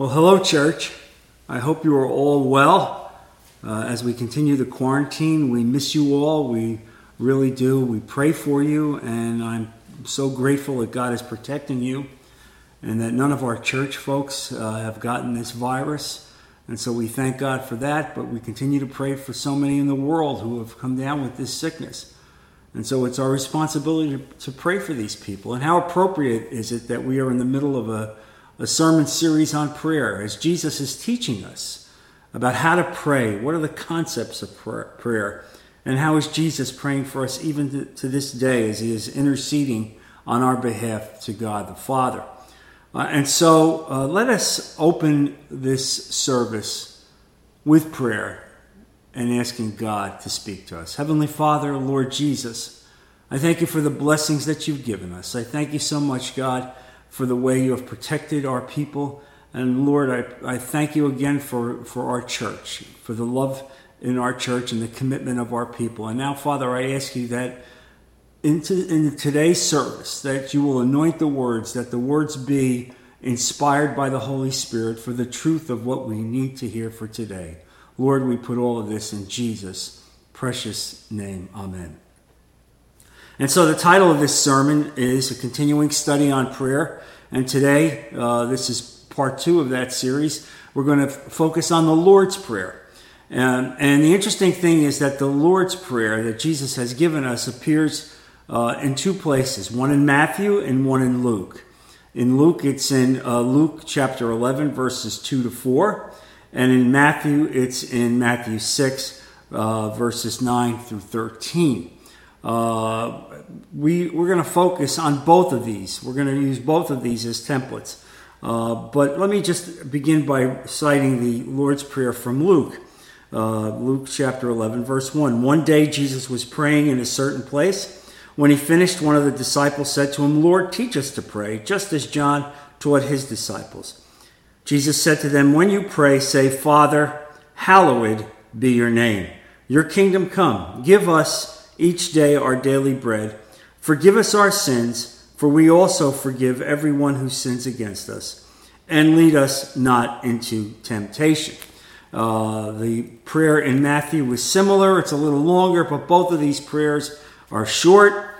Well, hello, church. I hope you are all well. Uh, as we continue the quarantine, we miss you all. We really do. We pray for you, and I'm so grateful that God is protecting you and that none of our church folks uh, have gotten this virus. And so we thank God for that, but we continue to pray for so many in the world who have come down with this sickness. And so it's our responsibility to, to pray for these people. And how appropriate is it that we are in the middle of a a sermon series on prayer as Jesus is teaching us about how to pray. What are the concepts of prayer? And how is Jesus praying for us even to, this day as he is interceding on our behalf to God the Father? Uh, and so uh, let us open this service with prayer and asking God to speak to us. Heavenly Father, Lord Jesus, I thank you for the blessings that you've given us. I thank you so much, God for the way you have protected our people. And Lord, I, I thank you again for, for our church, for the love in our church and the commitment of our people. And now, Father, I ask you that into, in today's service, that you will anoint the words, that the words be inspired by the Holy Spirit for the truth of what we need to hear for today. Lord, we put all of this in Jesus' precious name. Amen. And so the title of this sermon is A Continuing Study on Prayer. And today, uh, this is part two of that series. We're going to f- focus on the Lord's Prayer. And, and, the interesting thing is that the Lord's Prayer that Jesus has given us appears uh, in two places one in Matthew and one in Luke. In Luke, it's in uh, Luke chapter 11, verses 2 to 4. And in Matthew, it's in Matthew 6, uh, verses 9 through 13. Uh, we, we're going to focus on both of these. We're going to use both of these as templates. Uh, but let me just begin by citing the Lord's Prayer from Luke. Uh, Luke chapter 11, verse 1. One day Jesus was praying in a certain place. When he finished, one of the disciples said to him, Lord, teach us to pray, just as John taught his disciples. Jesus said to them, When you pray, say, Father, hallowed be your name. Your kingdom come. Give us each day our daily bread. Forgive us our sins, for we also forgive everyone who sins against us. And lead us not into temptation. Uh, the prayer in Matthew was similar. It's a little longer, but both of these prayers are short,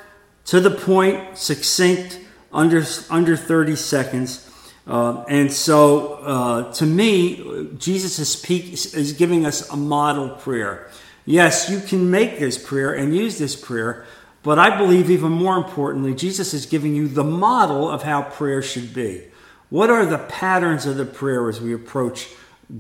to the point, succinct, under, under 30 seconds. Uh, and so, uh, to me, Jesus is, is giving us a model prayer. Yes, you can make this prayer and use this prayer, but I believe even more importantly, Jesus is giving you the model of how prayer should be. What are the patterns of the prayer as we approach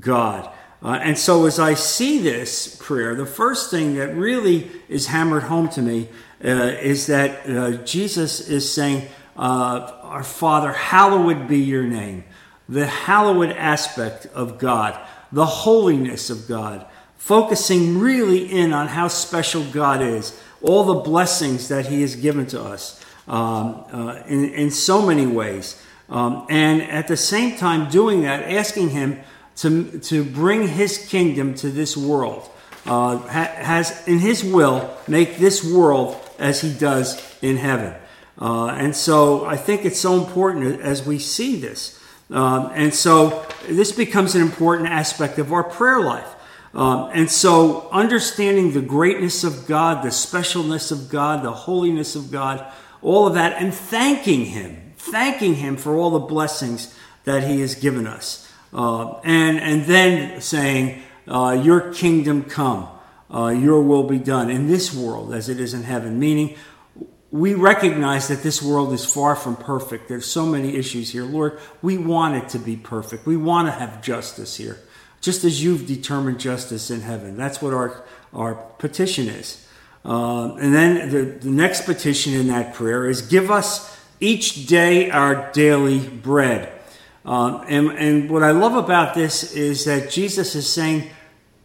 God? Uh, and so, as I see this prayer, the first thing that really is hammered home to me uh, is that uh, Jesus is saying, uh, Our Father, hallowed be your name. The hallowed aspect of God, the holiness of God, focusing really in on how special God is, all the blessings that He has given to us um, uh, in, in so many ways. Um, and at the same time, doing that, asking Him to, to bring His kingdom to this world. Uh, has in His will make this world as He does in heaven. Uh, and so I think it's so important as we see this. Um, and so this becomes an important aspect of our prayer life. Um, and so, understanding the greatness of God, the specialness of God, the holiness of God, all of that, and thanking Him, thanking Him for all the blessings that He has given us. Uh, and, and then saying, uh, Your kingdom come, uh, your will be done in this world as it is in heaven. Meaning, we recognize that this world is far from perfect. There's so many issues here. Lord, we want it to be perfect. We want to have justice here just as you've determined justice in heaven. That's what our, our petition is. Uh, and then the, the next petition in that prayer is give us each day our daily bread. Um, and, and what I love about this is that Jesus is saying,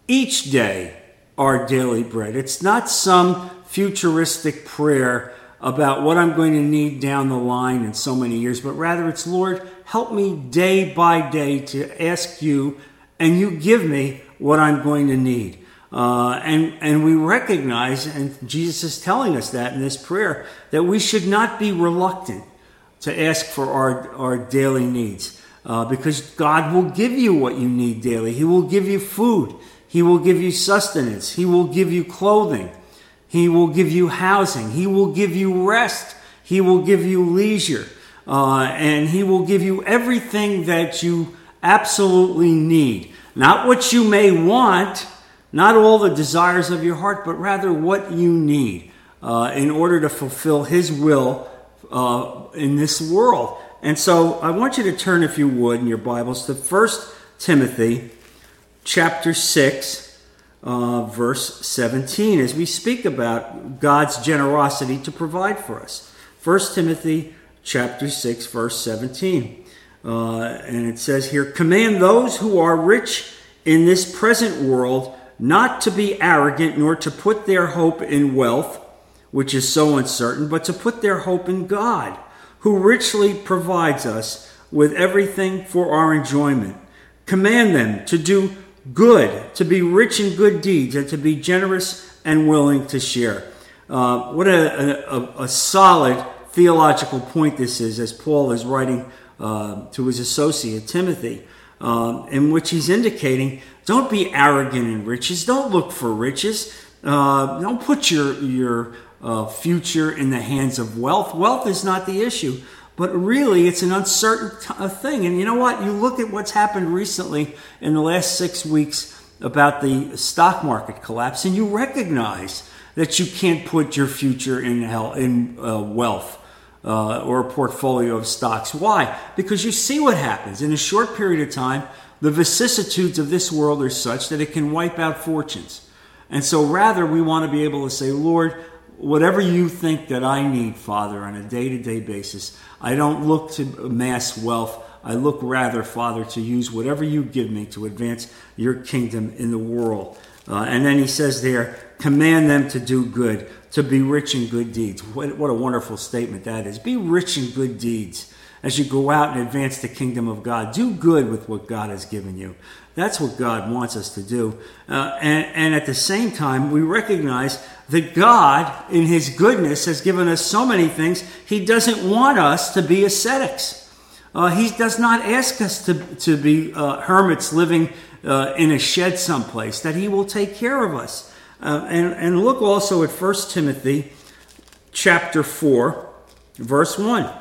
each day our daily bread. It's not some futuristic prayer about what I'm going to need down the line in so many years, but rather it's, Lord, help me day by day to ask you and you give me what I'm going to need. Uh, and, and we recognize, and Jesus is telling us that in this prayer, that we should not be reluctant to ask for our, our daily needs. uh, because God will give you what you need daily. He will give you food, He will give you sustenance, He will give you clothing, He will give you housing, He will give you rest, He will give you leisure, uh, and He will give you everything that you absolutely need. Not what you may want, not all the desires of your heart, but rather what you need uh, in order to fulfill His will uh, in this world. And so I want you to turn, if you would, in your Bibles to 1 Timothy chapter 6, uh, verse 17, as we speak about God's generosity to provide for us. 1 Timothy chapter 6, verse 17. Uh, and it says here, Command those who are rich in this present world not to be arrogant, nor to put their hope in wealth, which is so uncertain, but to put their hope in God, who richly provides us with everything for our enjoyment. Command them to do good, to be rich in good deeds, and to be generous and willing to share. Uh, what a, a, a, solid theological point this is, as Paul is writing uh, to his associate Timothy, um, in which he's indicating don't be arrogant in riches, don't look for riches, uh, don't put your, your uh, future in the hands of wealth. Wealth is not the issue, but really it's an uncertain t- thing. And you know what? You look at what's happened recently in the last six weeks about the stock market collapse, and you recognize that you can't put your future in, hell, in uh, wealth uh, or a portfolio of stocks. Why? Because you see what happens. In a short period of time, the vicissitudes of this world are such that it can wipe out fortunes. And so, rather, we want to be able to say, Lord, whatever you think that I need, Father, on a day to day basis, I don't look to amass wealth. I look rather, Father, to use whatever you give me to advance your kingdom in the world. Uh, and then he says there, command them to do good to be rich in good deeds. What, what a wonderful statement that is. Be rich in good deeds as you go out and advance the kingdom of God. Do good with what God has given you. That's what God wants us to do. Uh, and, and at the same time, we recognize that God, in His goodness, has given us so many things. He doesn't want us to be ascetics. Uh, he does not ask us to, to be uh, hermits living uh, in a shed someplace, that He will take care of us. Uh, and, and look also at 1 Timothy chapter 4, verse 1,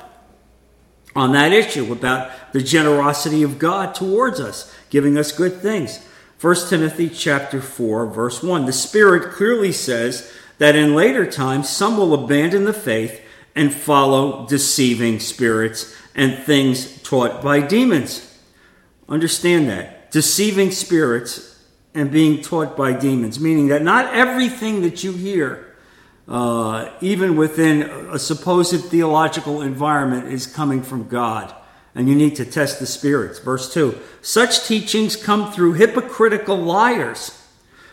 on that issue about the generosity of God towards us, giving us good things. 1 Timothy chapter 4, verse 1. The Spirit clearly says that in later times some will abandon the faith and follow deceiving spirits and things taught by demons. Understand that. Deceiving spirits and being taught by demons, meaning that not everything that you hear, uh, even within a supposed theological environment, is coming from God. And you need to test the spirits. Verse 2 Such teachings come through hypocritical liars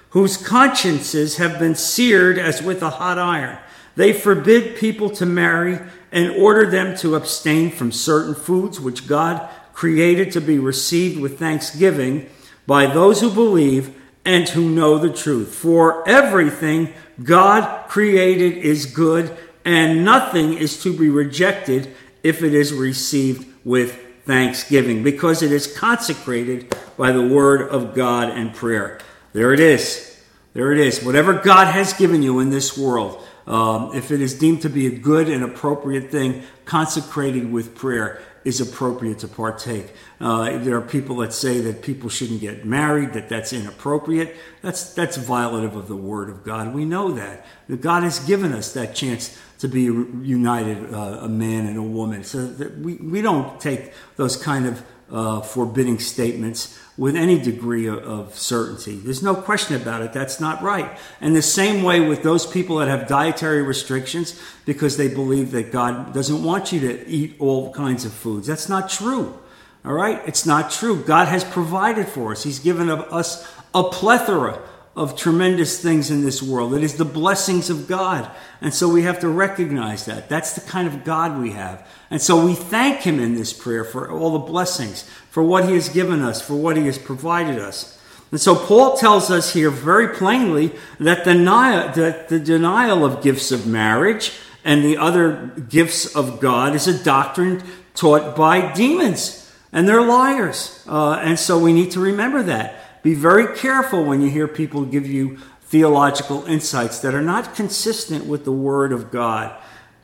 whose consciences have been seared as with a hot iron. They forbid people to marry and order them to abstain from certain foods which God created to be received with thanksgiving by those who believe and who know the truth. For everything God created is good, and nothing is to be rejected if it is received with thanksgiving, because it is consecrated by the word of God and prayer. There it is. There it is. Whatever God has given you in this world, um, if it is deemed to be a good and appropriate thing, consecrated with prayer, is appropriate to partake. Uh, there are people that say that people shouldn't get married, that that's inappropriate. That's that's violative of the Word of God. We know that. God has given us that chance to be united, uh, a man and a woman. So that we, we don't take those kind of uh, forbidding statements with any degree of, certainty. There's no question about it. That's not right. And the same way with those people that have dietary restrictions because they believe that God doesn't want you to eat all kinds of foods. That's not true. All right? It's not true. God has provided for us, He's given us a plethora of tremendous things in this world. It is the blessings of God. And so we have to recognize that. That's the kind of God we have. And so we thank Him in this prayer for all the blessings, for what He has given us, for what He has provided us. And so Paul tells us here very plainly that the, that the denial of gifts of marriage and the other gifts of God is a doctrine taught by demons. and they're liars. Uh, and so we need to remember that. Be very careful when you hear people give you theological insights that are not consistent with the Word of God.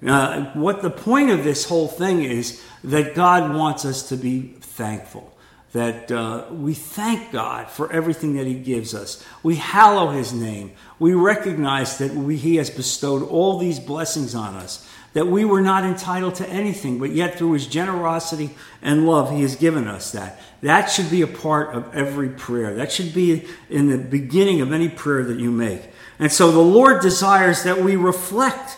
Uh, what the point of this whole thing is that God wants us to be thankful. That uh, we thank God for everything that He gives us. We hallow His name. We recognize that we, He has bestowed all these blessings on us that we were not entitled to anything, but yet through his generosity and love, he has given us that. That should be a part of every prayer. That should be in the beginning of any prayer that you make. And so the Lord desires that we reflect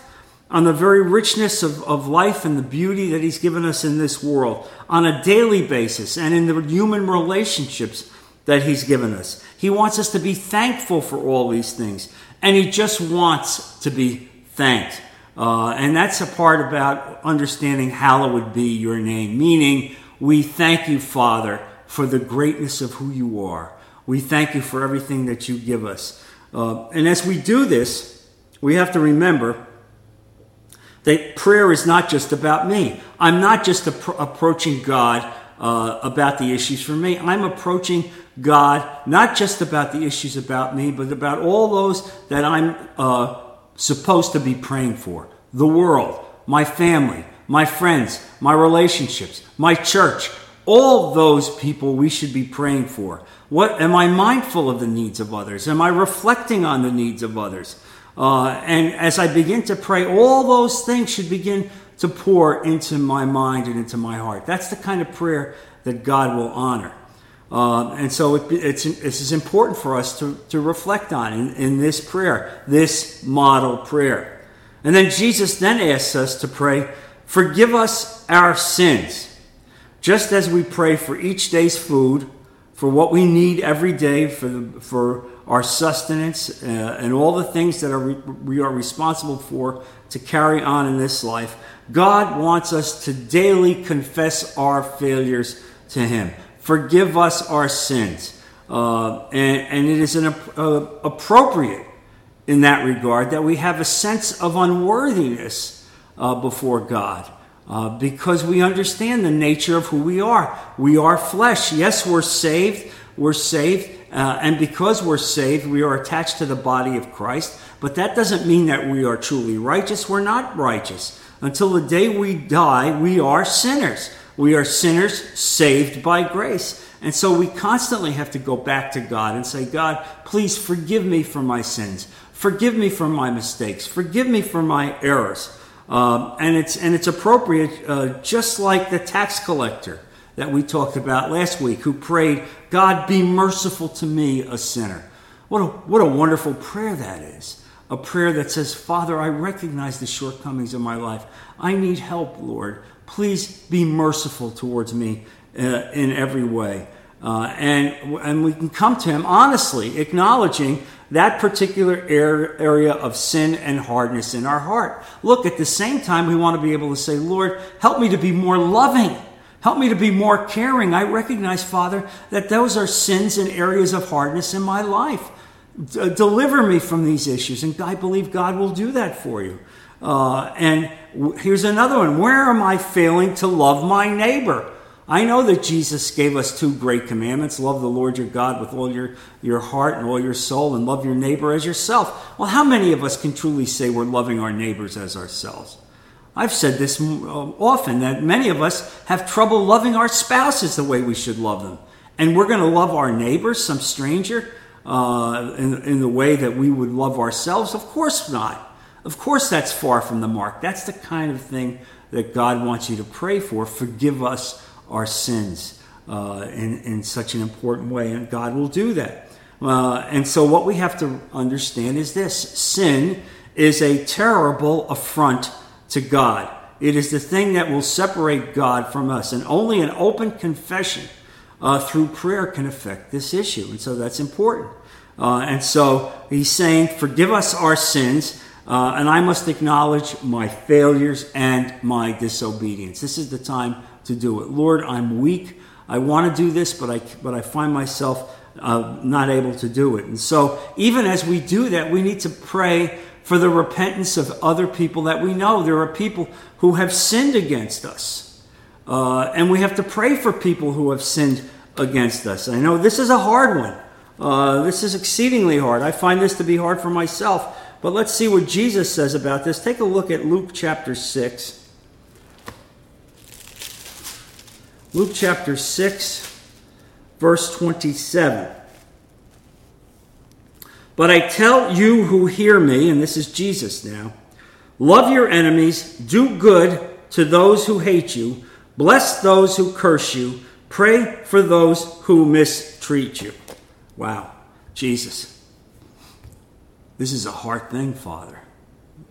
on the very richness of, of life and the beauty that he's given us in this world on a daily basis and in the human relationships that he's given us. He wants us to be thankful for all these things, and he just wants to be thanked. Uh, and that's a part about understanding hallowed be your name, meaning we thank you, Father, for the greatness of who you are. We thank you for everything that you give us. Uh, and as we do this, we have to remember that prayer is not just about me. I'm not just appro- approaching God uh, about the issues for me. I'm approaching God not just about the issues about me, but about all those that I'm uh, supposed to be praying for the world, my family, my friends, my relationships, my church, all those people we should be praying for. What am I mindful of the needs of others? Am I reflecting on the needs of others? Uh, and as I begin to pray, all those things should begin to pour into my mind and into my heart. That's the kind of prayer that God will honor. Uh, and so it, it's, it's important for us to, to reflect on in, in this prayer, this model prayer. And then Jesus then asks us to pray, Forgive us our sins, just as we pray for each day's food, for what we need every day for, the, for our sustenance, uh, and all the things that are re- we are responsible for to carry on in this life. God wants us to daily confess our failures to Him forgive us our sins. Uh, and, and, it is an, uh, appropriate in that regard that we have a sense of unworthiness uh, before God. Uh, because we understand the nature of who we are. We are flesh. Yes, we're saved. We're saved. Uh, and because we're saved, we are attached to the body of Christ. But that doesn't mean that we are truly righteous. We're not righteous. Until the day we die, we are sinners. We are sinners saved by grace. And so we constantly have to go back to God and say, God, please forgive me for my sins. Forgive me for my mistakes. Forgive me for my errors. Uh, and, it's, and it's appropriate, uh, just like the tax collector that we talked about last week, who prayed, God, be merciful to me, a sinner. What a, what a wonderful prayer that is. A prayer that says, Father, I recognize the shortcomings of my life. I need help, Lord. Please be merciful towards me uh, in every way. Uh, and, and we can come to Him honestly, acknowledging that particular area of sin and hardness in our heart. Look, at the same time, we want to be able to say, Lord, help me to be more loving. Help me to be more caring. I recognize, Father, that those are sins and areas of hardness in my life. D- deliver me from these issues. And I believe God will do that for you. Uh, and here's another one. Where am I failing to love my neighbor? I know that Jesus gave us two great commandments love the Lord your God with all your, your heart and all your soul, and love your neighbor as yourself. Well, how many of us can truly say we're loving our neighbors as ourselves? I've said this uh, often that many of us have trouble loving our spouses the way we should love them. And we're going to love our neighbors, some stranger, uh, in, in the way that we would love ourselves? Of course not. Of course, that's far from the mark. That's the kind of thing that God wants you to pray for. Forgive us our sins uh, in, in such an important way, and God will do that. Uh, and so, what we have to understand is this sin is a terrible affront to God. It is the thing that will separate God from us, and only an open confession uh, through prayer can affect this issue. And so, that's important. Uh, and so, he's saying, Forgive us our sins uh, and I must acknowledge my failures and my disobedience. This is the time to do it. Lord, I'm weak. I want to do this, but I, but I find myself uh, not able to do it. And so, even as we do that, we need to pray for the repentance of other people that we know. There are people who have sinned against us. Uh, and we have to pray for people who have sinned against us. I know this is a hard one. Uh, this is exceedingly hard. I find this to be hard for myself. But let's see what Jesus says about this. Take a look at Luke chapter 6. Luke chapter 6, verse 27. But I tell you who hear me, and this is Jesus now love your enemies, do good to those who hate you, bless those who curse you, pray for those who mistreat you. Wow, Jesus. This is a hard thing, Father.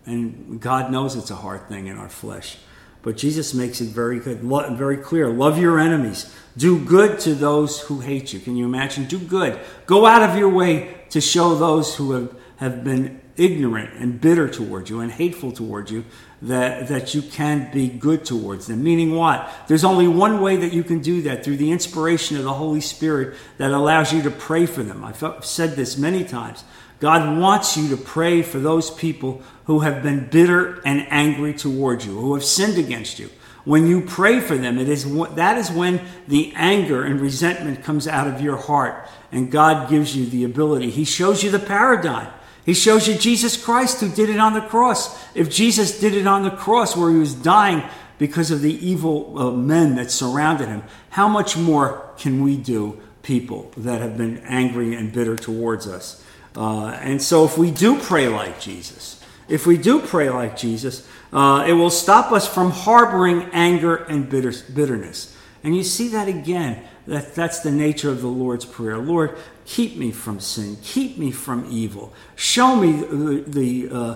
And God knows it's a hard thing in our flesh. But Jesus makes it very good, very clear. Love your enemies. Do good to those who hate you. Can you imagine? Do good. Go out of your way to show those who have, have been ignorant and bitter towards you and hateful towards you that, that you can be good towards them. Meaning what? There's only one way that you can do that through the inspiration of the Holy Spirit that allows you to pray for them. I've said this many times. God wants you to pray for those people who have been bitter and angry towards you, who have sinned against you. When you pray for them, it is that is when the anger and resentment comes out of your heart, and God gives you the ability. He shows you the paradigm. He shows you Jesus Christ who did it on the cross. If Jesus did it on the cross where he was dying because of the evil uh, men that surrounded him, how much more can we do, people that have been angry and bitter towards us? Uh, and so, if we do pray like Jesus, if we do pray like Jesus, uh, it will stop us from harboring anger and bitter, bitterness. And you see that again. That, that's the nature of the Lord's Prayer. Lord, keep me from sin. Keep me from evil. Show me the, the uh,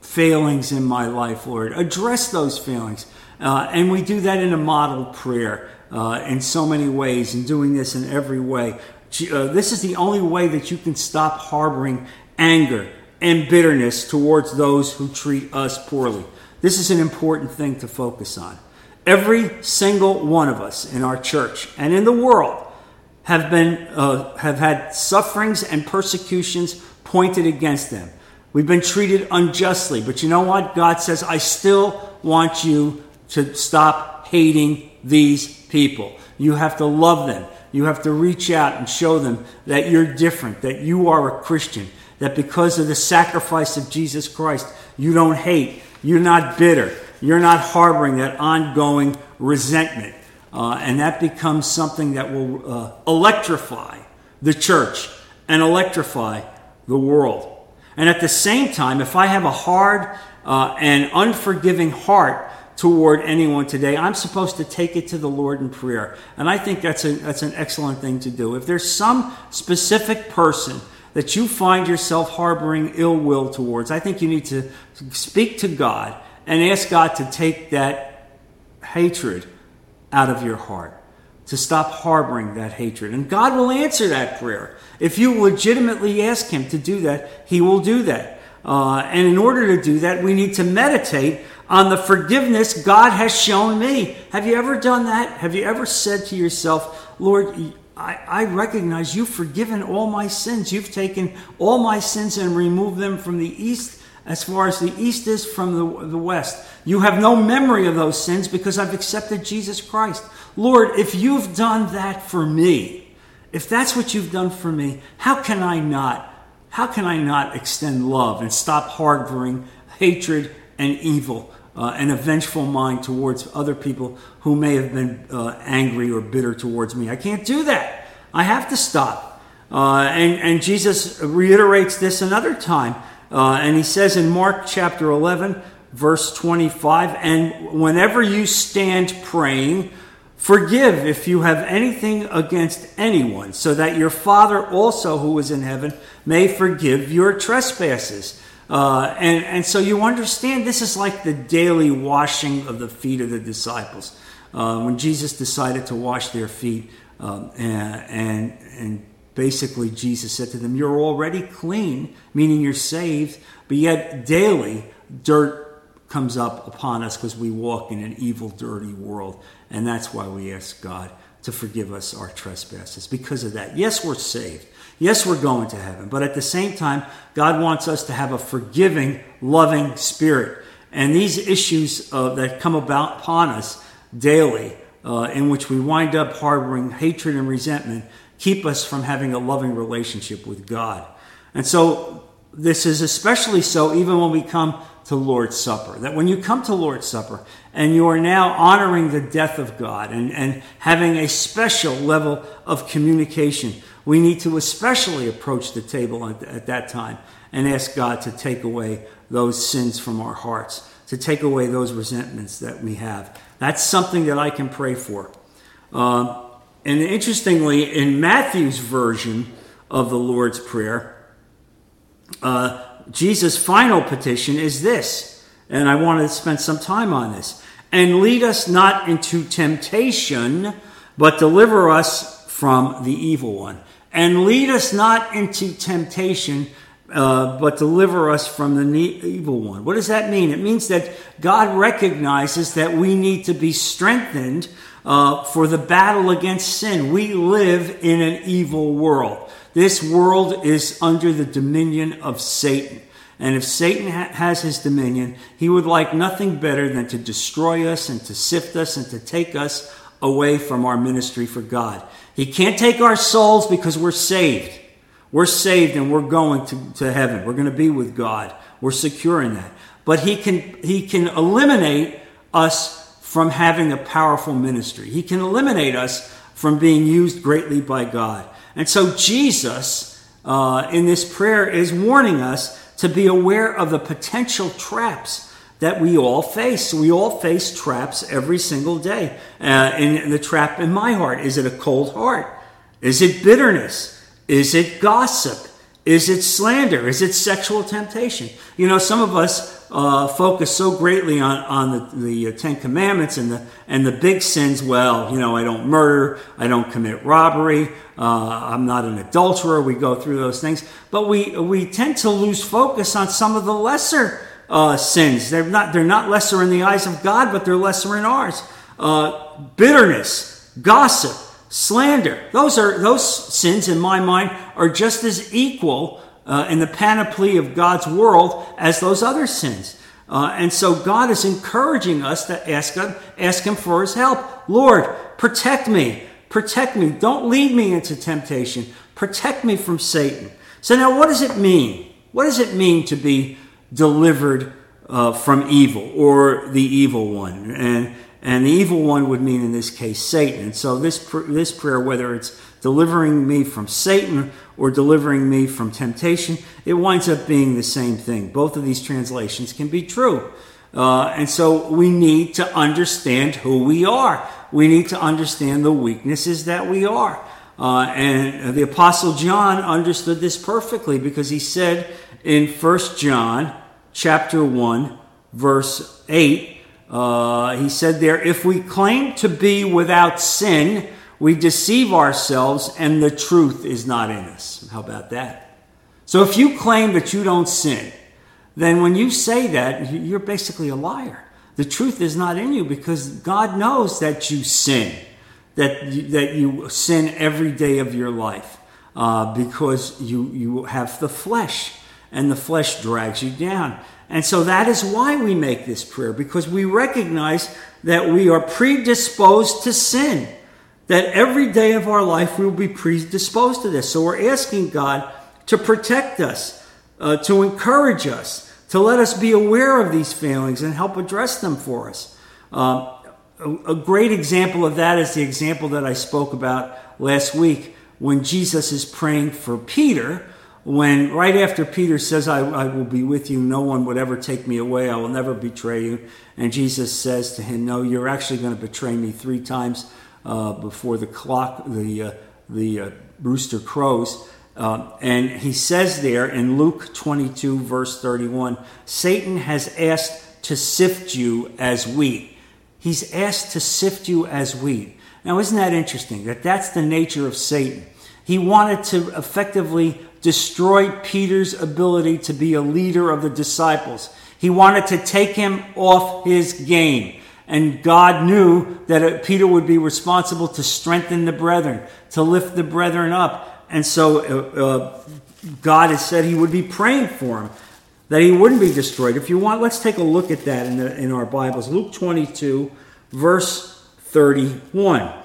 failings in my life, Lord. Address those failings. Uh, and we do that in a model prayer uh, in so many ways, and doing this in every way. Uh, this is the only way that you can stop harboring anger and bitterness towards those who treat us poorly. This is an important thing to focus on. Every single one of us in our church and in the world have been uh, have had sufferings and persecutions pointed against them. We've been treated unjustly, but you know what? God says, "I still want you to stop hating these people. You have to love them. You have to reach out and show them that you're different, that you are a Christian, that because of the sacrifice of Jesus Christ, you don't hate, you're not bitter, you're not harboring that ongoing resentment. Uh, and that becomes something that will uh, electrify the church and electrify the world. And at the same time, if I have a hard uh, and unforgiving heart, toward anyone today, I'm supposed to take it to the Lord in prayer. And I think that's, a, that's an excellent thing to do. If there's some specific person that you find yourself harboring ill will towards, I think you need to speak to God and ask God to take that hatred out of your heart, to stop harboring that hatred. And God will answer that prayer. If you legitimately ask Him to do that, He will do that. Uh, and in order to do that, we need to meditate on the forgiveness God has shown me. Have you ever done that? Have you ever said to yourself, Lord, I, I, recognize you've forgiven all my sins. You've taken all my sins and removed them from the east as far as the east is from the, the west. You have no memory of those sins because I've accepted Jesus Christ. Lord, if you've done that for me, if that's what you've done for me, how can I not? How can I not extend love and stop harboring hatred and evil uh, and a vengeful mind towards other people who may have been uh, angry or bitter towards me. I can't do that. I have to stop. Uh, and, and Jesus reiterates this another time. Uh, and he says in Mark chapter 11, verse 25, and whenever you stand praying, forgive if you have anything against anyone, so that your Father also who is in heaven may forgive your trespasses. Uh, and, and so you understand this is like the daily washing of the feet of the disciples. Uh, when Jesus decided to wash their feet, um, and, and, and basically Jesus said to them, You're already clean, meaning you're saved, but yet daily dirt comes up upon us because we walk in an evil, dirty world. And that's why we ask God to forgive us our trespasses because of that. Yes, we're saved. Yes, we're going to heaven, but at the same time, God wants us to have a forgiving, loving spirit. And these issues uh, that come about upon us daily uh, in which we wind up harboring hatred and resentment keep us from having a loving relationship with God. And so this is especially so even when we come to Lord's Supper. That when you come to Lord's Supper and you are now honoring the death of God and, and having a special level of communication, we need to especially approach the table at, at that time and ask God to take away those sins from our hearts, to take away those resentments that we have. That's something that I can pray for. Um, and interestingly, in Matthew's version of the Lord's Prayer, uh, Jesus' final petition is this, and I want to spend some time on this. And lead us not into temptation, but deliver us from the evil one. And lead us not into temptation, uh, but deliver us from the evil one. What does that mean? It means that God recognizes that we need to be strengthened uh, for the battle against sin. We live in an evil world. This world is under the dominion of Satan. And if Satan ha- has his dominion, he would like nothing better than to destroy us and to sift us and to take us away from our ministry for God. He can't take our souls because we're saved. We're saved and we're going to, to heaven. We're going to be with God. We're secure in that. But he can, he can eliminate us from having a powerful ministry. He can eliminate us from being used greatly by God. And so Jesus, uh, in this prayer, is warning us to be aware of the potential traps that we all face. We all face traps every single day. Uh, and the trap in my heart is it a cold heart? Is it bitterness? Is it gossip? Is it slander? Is it sexual temptation? You know, some of us uh, focus so greatly on, on the, the uh, Ten Commandments and the, and the big sins. Well, you know, I don't murder, I don't commit robbery, uh, I'm not an adulterer. We go through those things. But we, we tend to lose focus on some of the lesser uh, sins. They're not, they're not lesser in the eyes of God, but they're lesser in ours. Uh, bitterness, gossip, slander. Those are those sins in my mind are just as equal uh, in the panoply of God's world as those other sins. Uh, and so God is encouraging us to ask him, ask him for his help. Lord, protect me. Protect me. Don't lead me into temptation. Protect me from Satan. So now what does it mean? What does it mean to be delivered uh, from evil or the evil one? And and the evil one would mean in this case Satan. And so this this prayer, whether it's delivering me from Satan or delivering me from temptation, it winds up being the same thing. Both of these translations can be true. Uh, and so we need to understand who we are. We need to understand the weaknesses that we are. Uh, and the Apostle John understood this perfectly because he said in 1 John chapter 1, verse 8, uh, he said there, if we claim to be without sin, we deceive ourselves and the truth is not in us. How about that? So if you claim that you don't sin, then when you say that, you're basically a liar. The truth is not in you because God knows that you sin, that you, that you sin every day of your life uh, because you, you have the flesh and the flesh drags you down. And so that is why we make this prayer, because we recognize that we are predisposed to sin, that every day of our life we will be predisposed to this. So we're asking God to protect us, uh, to encourage us, to let us be aware of these failings and help address them for us. Uh, a, a great example of that is the example that I spoke about last week when Jesus is praying for Peter when right after Peter says, I, I, will be with you, no one would ever take me away, I will never betray you. And Jesus says to him, No, you're actually going to betray me three times uh, before the clock, the, uh, the uh, rooster crows. Uh, and he says there in Luke 22, verse 31, Satan has asked to sift you as wheat. He's asked to sift you as wheat. Now, isn't that interesting? That that's the nature of Satan. He wanted to effectively destroyed Peter's ability to be a leader of the disciples. He wanted to take him off his game. And God knew that uh, Peter would be responsible to strengthen the brethren, to lift the brethren up. And so uh, uh, God has said he would be praying for him, that he wouldn't be destroyed. If you want, let's take a look at that in, the, in our Bibles. Luke 22, verse 31.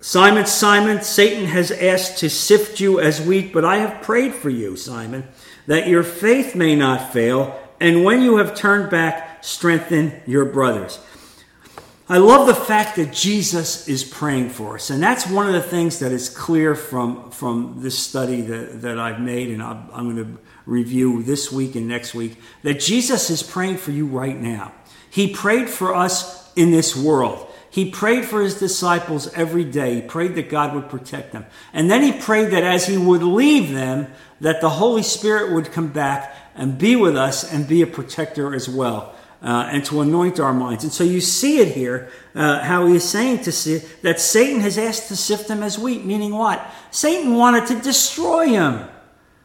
Simon, Simon, Satan has asked to sift you as wheat, but I have prayed for you, Simon, that your faith may not fail, and when you have turned back, strengthen your brothers. I love the fact that Jesus is praying for us. And that's one of the things that is clear from, from this study that, that I've made, and I'm, I'm going to review this week and next week, that Jesus is praying for you right now. He prayed for us in this world. He prayed for his disciples every day. He prayed that God would protect them. And then he prayed that as he would leave them, that the Holy Spirit would come back and be with us and be a protector as well. Uh, and to anoint our minds. And so you see it here, uh, how he is saying to see that Satan has asked to sift them as wheat, meaning what? Satan wanted to destroy him.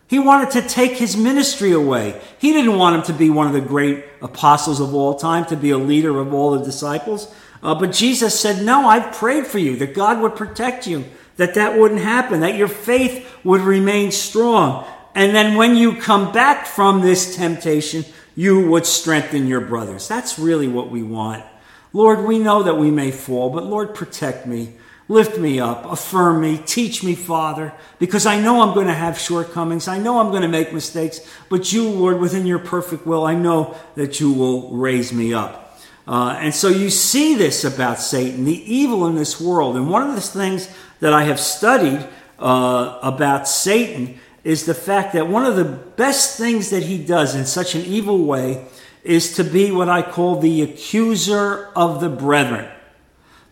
He wanted to take his ministry away. He didn't want him to be one of the great apostles of all time, to be a leader of all the disciples. Uh, but Jesus said, No, I've prayed for you, that God would protect you, that that wouldn't happen, that your faith would remain strong. And then when you come back from this temptation, you would strengthen your brothers. That's really what we want. Lord, we know that we may fall, but Lord, protect me. Lift me up, affirm me, teach me, Father, because I know I'm going to have shortcomings. I know I'm going to make mistakes, but you, Lord, within your perfect will, I know that you will raise me up. Uh, and so you see this about Satan, the evil in this world. And one of the things that I have studied uh, about Satan is the fact that one of the best things that he does in such an evil way is to be what I call the accuser of the brethren.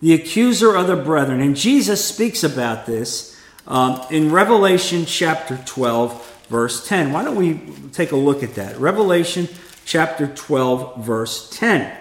The accuser of the brethren. And Jesus speaks about this um, in Revelation chapter 12, verse 10. Why don't we take a look at that? Revelation chapter 12, verse 10.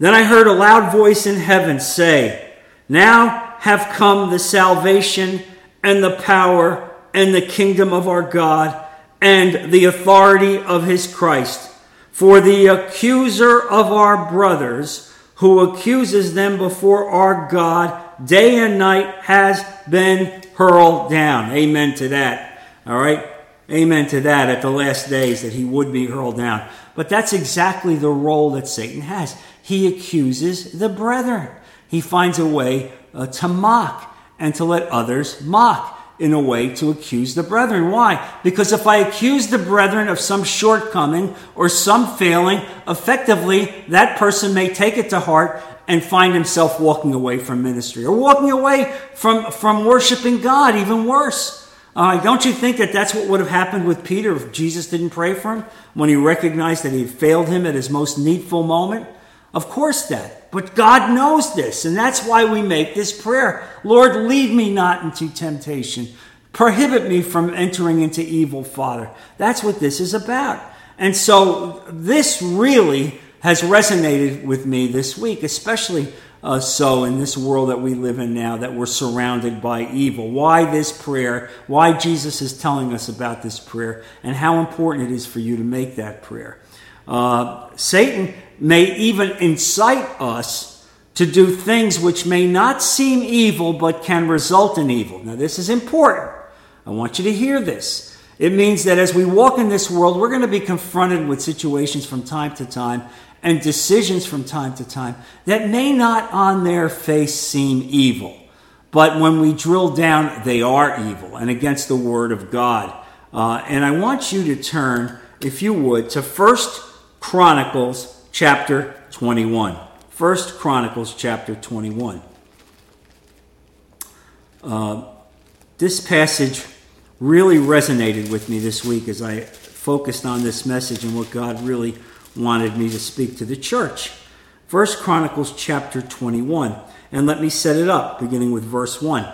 Then I heard a loud voice in heaven say, Now have come the salvation and the power and the kingdom of our God and the authority of his Christ. For the accuser of our brothers, who accuses them before our God day and night, has been hurled down. Amen to that. All right? Amen to that at the last days that he would be hurled down. But that's exactly the role that Satan has he accuses the brethren. He finds a way uh, to mock and to let others mock in a way to accuse the brethren. Why? Because if I accuse the brethren of some shortcoming or some failing, effectively that person may take it to heart and find himself walking away from ministry or walking away from, from worshiping God, even worse. Uh, don't you think that that's what would have happened with Peter if Jesus didn't pray for him when he recognized that he had failed him at his most needful moment? Of course, that. But God knows this, and that's why we make this prayer Lord, lead me not into temptation. Prohibit me from entering into evil, Father. That's what this is about. And so, this really has resonated with me this week, especially uh, so in this world that we live in now, that we're surrounded by evil. Why this prayer? Why Jesus is telling us about this prayer, and how important it is for you to make that prayer. Uh, Satan may even incite us to do things which may not seem evil but can result in evil. Now, this is important. I want you to hear this. It means that as we walk in this world, we're going to be confronted with situations from time to time and decisions from time to time that may not on their face seem evil. But when we drill down, they are evil and against the Word of God. Uh, and I want you to turn, if you would, to First Chronicles chapter 21. First Chronicles chapter 21. Uh, this passage really resonated with me this week as I focused on this message and what God really wanted me to speak to the church. First Chronicles chapter 21. And let me set it up, beginning with verse 1.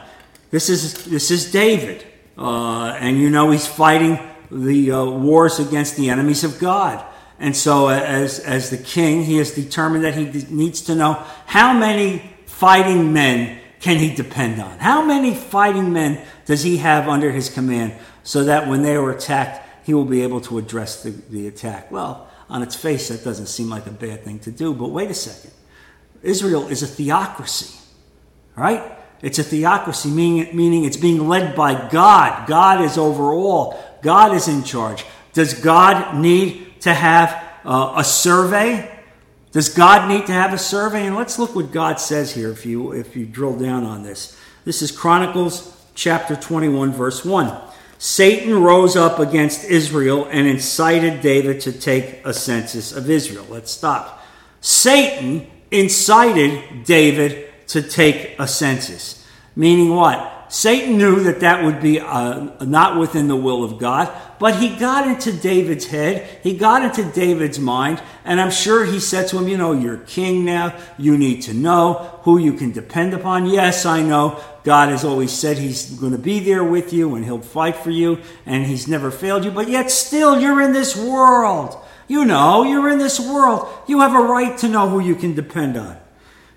This is, this is David. Uh, and you know he's fighting the uh, wars against the enemies of God. And so, as, as the king, he has determined that he needs to know how many fighting men can he depend on? How many fighting men does he have under his command so that when they are attacked, he will be able to address the, the attack? Well, on its face, that doesn't seem like a bad thing to do, but wait a second. Israel is a theocracy, right? It's a theocracy, meaning, meaning it's being led by God. God is over all, God is in charge. Does God need to have uh, a survey? Does God need to have a survey? And let's look what God says here if you if you drill down on this. This is Chronicles chapter 21 verse 1. Satan rose up against Israel and incited David to take a census of Israel. Let's stop. Satan incited David to take a census. Meaning what? Satan knew that that would be uh, not within the will of God, but he got into David's head. He got into David's mind, and I'm sure he said to him, You know, you're king now. You need to know who you can depend upon. Yes, I know God has always said he's going to be there with you and he'll fight for you, and he's never failed you, but yet still you're in this world. You know, you're in this world. You have a right to know who you can depend on.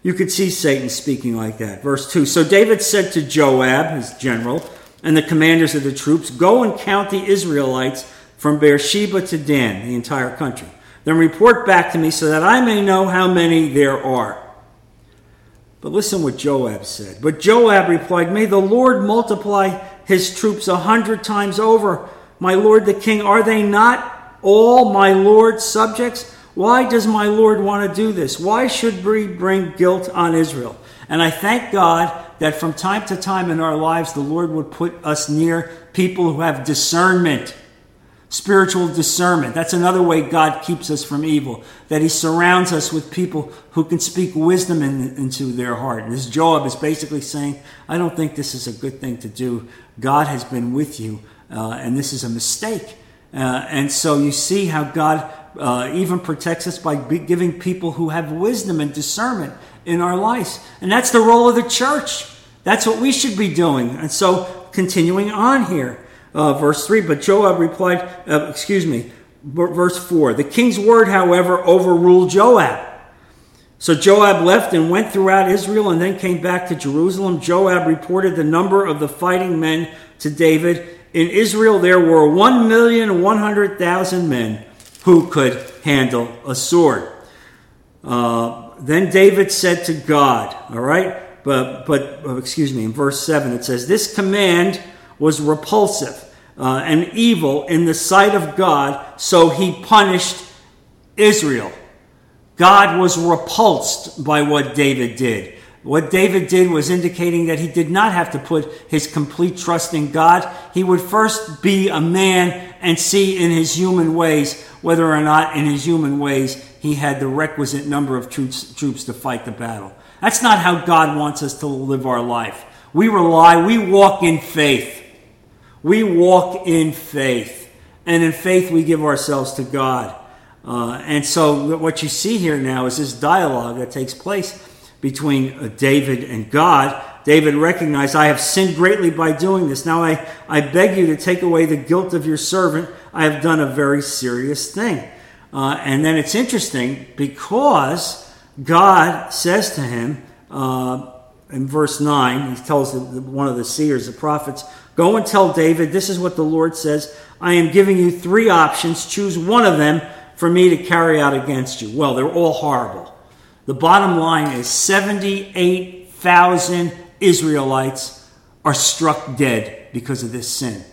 You could see Satan speaking like that. Verse 2 So David said to Joab, his general, and the commanders of the troops, Go and count the Israelites from Beersheba to Dan, the entire country. Then report back to me so that I may know how many there are. But listen what Joab said. But Joab replied, May the Lord multiply his troops a hundred times over. My lord the king, are they not all my lord's subjects? Why does my Lord want to do this? Why should we bring guilt on Israel? And I thank God that from time to time in our lives, the Lord would put us near people who have discernment, spiritual discernment. That's another way God keeps us from evil, that He surrounds us with people who can speak wisdom in, into their heart. And this Joab is basically saying, I don't think this is a good thing to do. God has been with you, uh, and this is a mistake. Uh, and so you see how God uh, even protects us by giving people who have wisdom and discernment in our lives. And that's the role of the church. That's what we should be doing. And so, continuing on here, uh, verse 3 But Joab replied, uh, excuse me, verse 4 The king's word, however, overruled Joab. So Joab left and went throughout Israel and then came back to Jerusalem. Joab reported the number of the fighting men to David. In Israel, there were 1,100,000 men who could handle a sword. Uh, then David said to God, all right, but, but uh, excuse me, in verse 7 it says, This command was repulsive uh, and evil in the sight of God, so he punished Israel. God was repulsed by what David did. What David did was indicating that he did not have to put his complete trust in God. He would first be a man and see in his human ways whether or not in his human ways he had the requisite number of troops, troops to fight the battle. That's not how God wants us to live our life. We rely, we walk in faith. We walk in faith. And in faith, we give ourselves to God. Uh, and so, what you see here now is this dialogue that takes place between uh, David and God. David recognized, I have sinned greatly by doing this. Now I, I beg you to take away the guilt of your servant. I have done a very serious thing. Uh, and then it's interesting because God says to him uh, in verse 9, he tells one of the seers, the prophets, Go and tell David, this is what the Lord says. I am giving you three options. Choose one of them for me to carry out against you. Well, they're all horrible. The bottom line is 78,000 Israelites are struck dead because of this sin.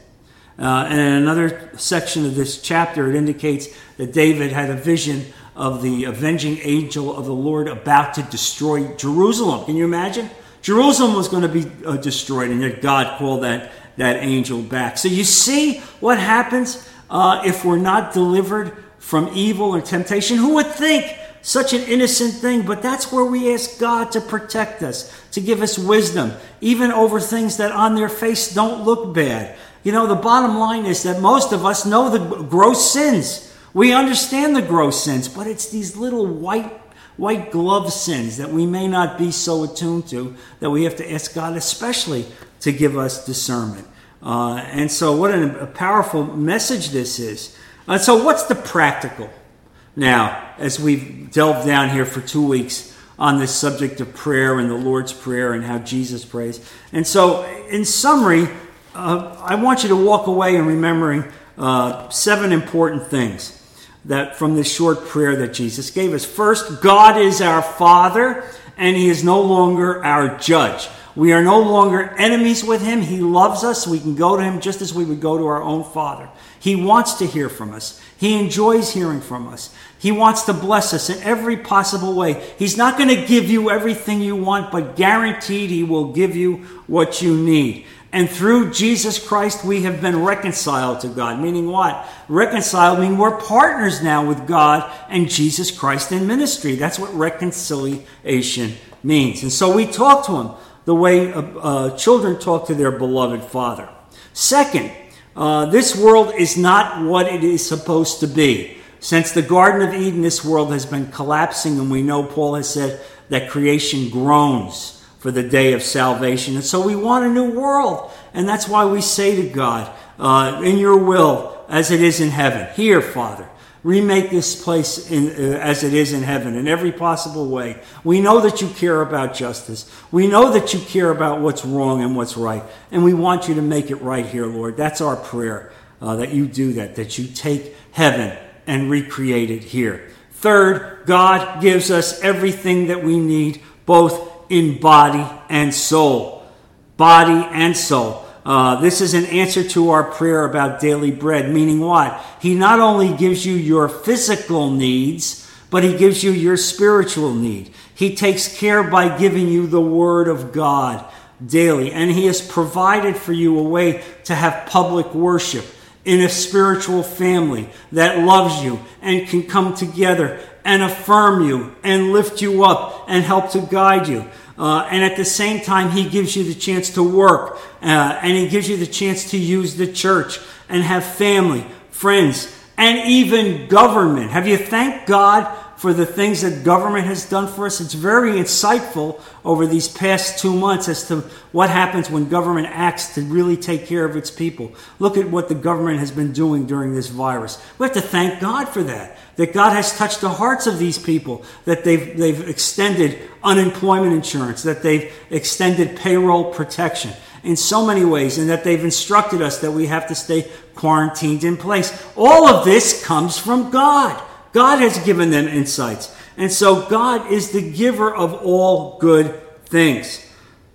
Uh, and in another section of this chapter, it indicates that David had a vision of the avenging angel of the Lord about to destroy Jerusalem. Can you imagine? Jerusalem was going to be uh, destroyed, and yet God called that, that angel back. So you see what happens uh, if we're not delivered from evil or temptation. Who would think such an innocent thing, but that's where we ask God to protect us, to give us wisdom, even over things that on their face don't look bad. You know, the bottom line is that most of us know the gross sins. We understand the gross sins, but it's these little white white glove sins that we may not be so attuned to that we have to ask God especially to give us discernment. Uh, and so, what a powerful message this is. Uh, so, what's the practical? Now, as we've delved down here for two weeks on this subject of prayer and the Lord's Prayer and how Jesus prays. And so, in summary, uh, I want you to walk away in remembering uh, seven important things that from this short prayer that Jesus gave us. First, God is our Father, and He is no longer our judge. We are no longer enemies with him. He loves us. We can go to him just as we would go to our own Father. He wants to hear from us. He enjoys hearing from us. He wants to bless us in every possible way. He's not going to give you everything you want, but guaranteed He will give you what you need. And through Jesus Christ, we have been reconciled to God. Meaning what? Reconciled meaning we're partners now with God and Jesus Christ in ministry. That's what reconciliation means. And so we talk to Him the way uh, uh, children talk to their beloved Father. Second, uh, this world is not what it is supposed to be. Since the Garden of Eden, this world has been collapsing, and we know Paul has said that creation groans for the day of salvation. And so we want a new world. And that's why we say to God, uh, In your will, as it is in heaven, here, Father, remake this place in, uh, as it is in heaven in every possible way. We know that you care about justice. We know that you care about what's wrong and what's right. And we want you to make it right here, Lord. That's our prayer, uh, that you do that, that you take heaven and recreate it here. Third, God gives us everything that we need, both in body and soul. Body and soul. Uh, this is an answer to our prayer about daily bread, meaning what? He not only gives you your physical needs, but He gives you your spiritual need. He takes care by giving you the Word of God daily, and He has provided for you a way to have public worship in a spiritual family that loves you and can come together and affirm you and lift you up and help to guide you. Uh, and at the same time, he gives you the chance to work uh, and he gives you the chance to use the church and have family, friends, and even government. Have you thanked God for the things that government has done for us? It's very insightful over these past two months as to what happens when government acts to really take care of its people. Look at what the government has been doing during this virus. We have to thank God for that that God has touched the hearts of these people, that they've, they've extended unemployment insurance, that they've extended payroll protection in so many ways, and that they've instructed us that we have to stay quarantined in place. All of this comes from God. God has given them insights. And so God is the giver of all good things.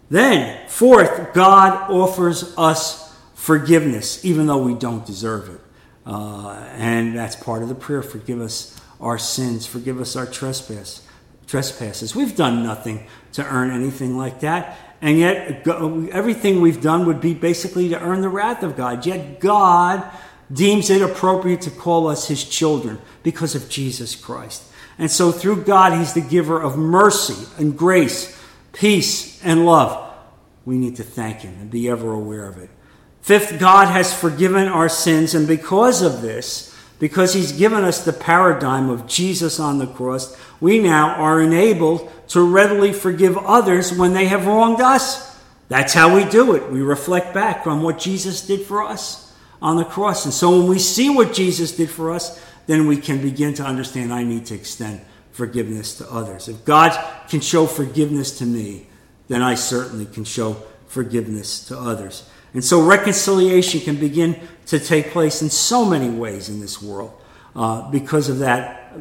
Then, fourth, God offers us forgiveness, even though we don't deserve it. Uh, and that's part of the prayer. Forgive us our sins. Forgive us our trespass, trespasses. We've done nothing to earn anything like that. And yet, everything we've done would be basically to earn the wrath of God. Yet, God deems it appropriate to call us his children because of Jesus Christ. And so, through God, he's the giver of mercy and grace, peace and love. We need to thank him and be ever aware of it. Fifth, God has forgiven our sins, and because of this, because He's given us the paradigm of Jesus on the cross, we now are enabled to readily forgive others when they have wronged us. That's how we do it. We reflect back on what Jesus did for us on the cross. And so when we see what Jesus did for us, then we can begin to understand I need to extend forgiveness to others. If God can show forgiveness to me, then I certainly can show forgiveness to others. And so reconciliation can begin to take place in so many ways in this world uh, because of that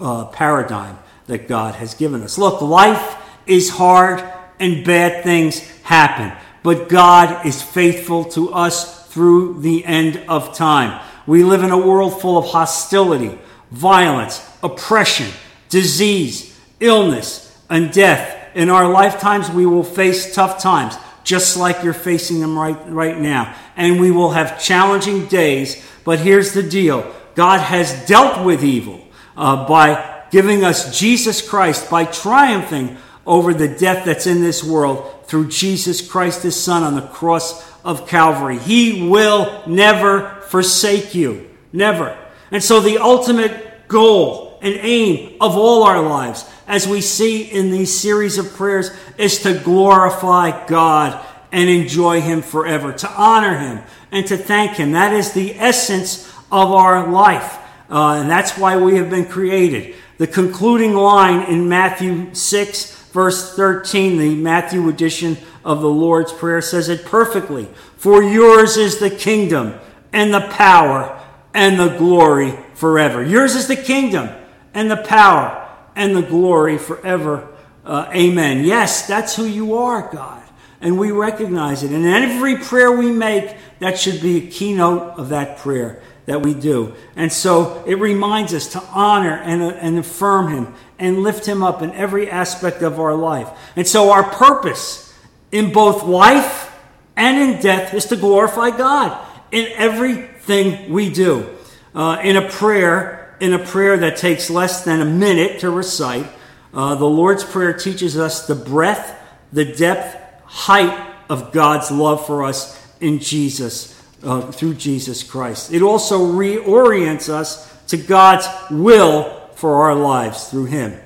uh, paradigm that God has given us. Look, life is hard and bad things happen, but God is faithful to us through the end of time. We live in a world full of hostility, violence, oppression, disease, illness, and death. In our lifetimes, we will face tough times just like you're facing them right, right now. And we will have challenging days, but here's the deal God has dealt with evil uh, by giving us Jesus Christ, by triumphing over the death that's in this world through Jesus Christ, his Son, on the cross of Calvary. He will never forsake you. Never. And so the ultimate goal and aim of all our lives as we see in these series of prayers, is to glorify God and enjoy Him forever, to honor Him and to thank Him. That is the essence of our life. Uh, and that's why we have been created. The concluding line in Matthew 6, verse 13, the Matthew edition of the Lord's Prayer, says it perfectly. For yours is the kingdom and the power and the glory forever. Yours is the kingdom and the power and the glory forever. Uh, amen. Yes, that's who you are, God. and we recognize it. And every prayer we make, that should be a keynote of that prayer that we do. And so it reminds us to honor and, uh, and affirm Him and lift Him up in every aspect of our life. And so our purpose in both life and in death is to glorify God in everything we do. Uh, in a prayer, in a prayer that takes less than a minute to recite, uh, the Lord's Prayer teaches us the breadth, the depth, height of God's love for us in Jesus uh, through Jesus Christ. It also reorients us to God's will for our lives through Him.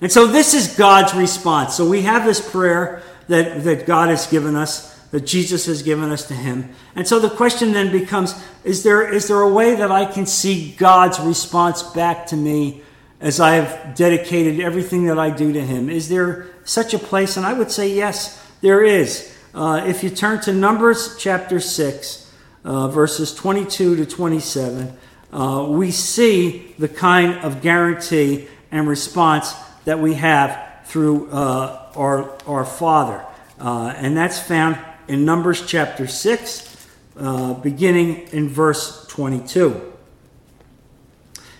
And so this is God's response. So we have this prayer that, that God has given us, that Jesus has given us to Him. And so the question then becomes is there, is there a way that I can see God's response back to me as I have dedicated everything that I do to Him? Is there such a place? And I would say, yes, there is. Uh, if you turn to Numbers chapter 6, uh, verses 22 to 27, uh, we see the kind of guarantee and response that we have through uh, our, our Father. Uh, and that's found in Numbers chapter 6, uh, beginning in verse 22.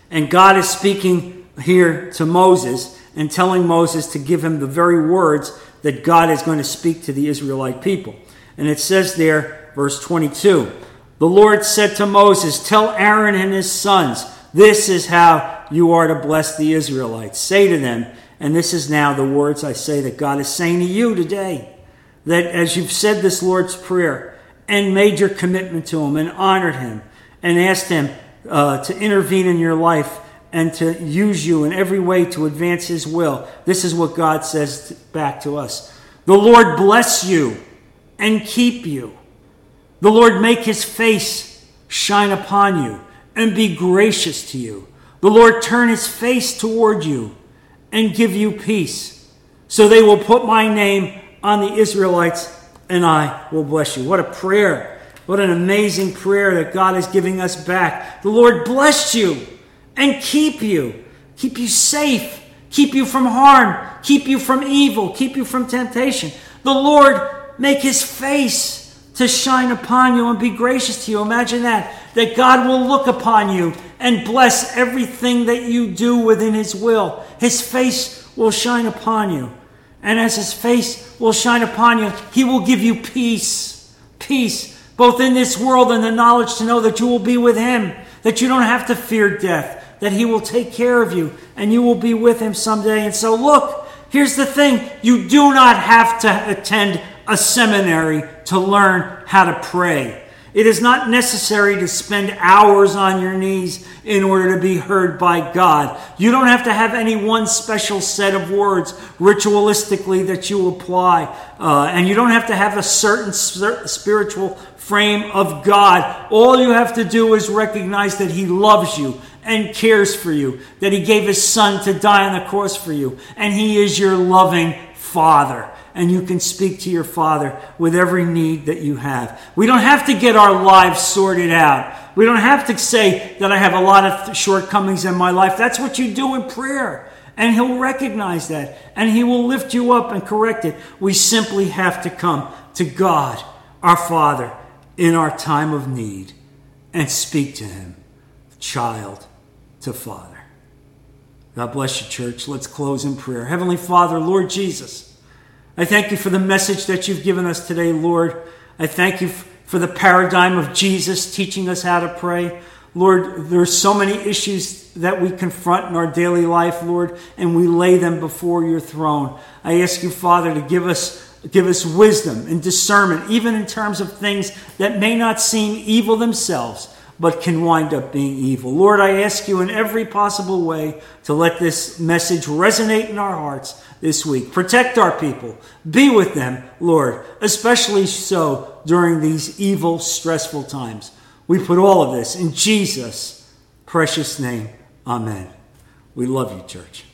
And God is speaking here to Moses and telling Moses to give him the very words that God is going to speak to the Israelite people. And it says there, verse 22 the Lord said to Moses, Tell Aaron and his sons, this is how you are to bless the Israelites. Say to them, and this is now the words I say that God is saying to you today, that as you've said this Lord's Prayer and made your commitment to Him and honored Him and asked Him uh, to intervene in your life and to use you in every way to advance His will, this is what God says back to us The Lord bless you and keep you. The Lord make his face shine upon you and be gracious to you. The Lord turn his face toward you and give you peace. So they will put my name on the Israelites and I will bless you. What a prayer. What an amazing prayer that God is giving us back. The Lord bless you and keep you, keep you safe, keep you from harm, keep you from evil, keep you from temptation. The Lord make his face to shine upon you and be gracious to you. Imagine that. That God will look upon you and bless everything that you do within His will. His face will shine upon you. And as His face will shine upon you, He will give you peace. Peace, both in this world and the knowledge to know that you will be with Him, that you don't have to fear death, that He will take care of you, and you will be with Him someday. And so, look, here's the thing you do not have to attend a seminary to learn how to pray. It is not necessary to spend hours on your knees in order to be heard by God. You don't have to have any one special set of words ritualistically that you apply. Uh, and you don't have to have a certain spiritual frame of God. All you have to do is recognize that He loves you and cares for you, that He gave His Son to die on the cross for you, and He is your loving Father and you can speak to your Father with every need that you have. We don't have to get our lives sorted out. We don't have to say that I have a lot of shortcomings in my life. That's what you do in prayer. And He'll recognize that. And He will lift you up and correct it. We simply have to come to God, our Father, in our time of need and speak to Him, child to Father. God bless you, church. Let's close in prayer. Heavenly Father, Lord Jesus, I thank you for the message that you've given us today, Lord. I thank you for the paradigm of Jesus teaching us how to pray. Lord, there's so many issues that we confront in our daily life, Lord, and we lay them before your throne. I ask you, Father, to give us give us wisdom and discernment, even in terms of things that may not seem evil themselves but can wind up being evil. Lord, I ask you in every possible way to let this message resonate in our hearts this week. Protect our people. Be with them, Lord, especially so during these evil, stressful times. We put all of this in Jesus' precious name. Amen. We love you, church.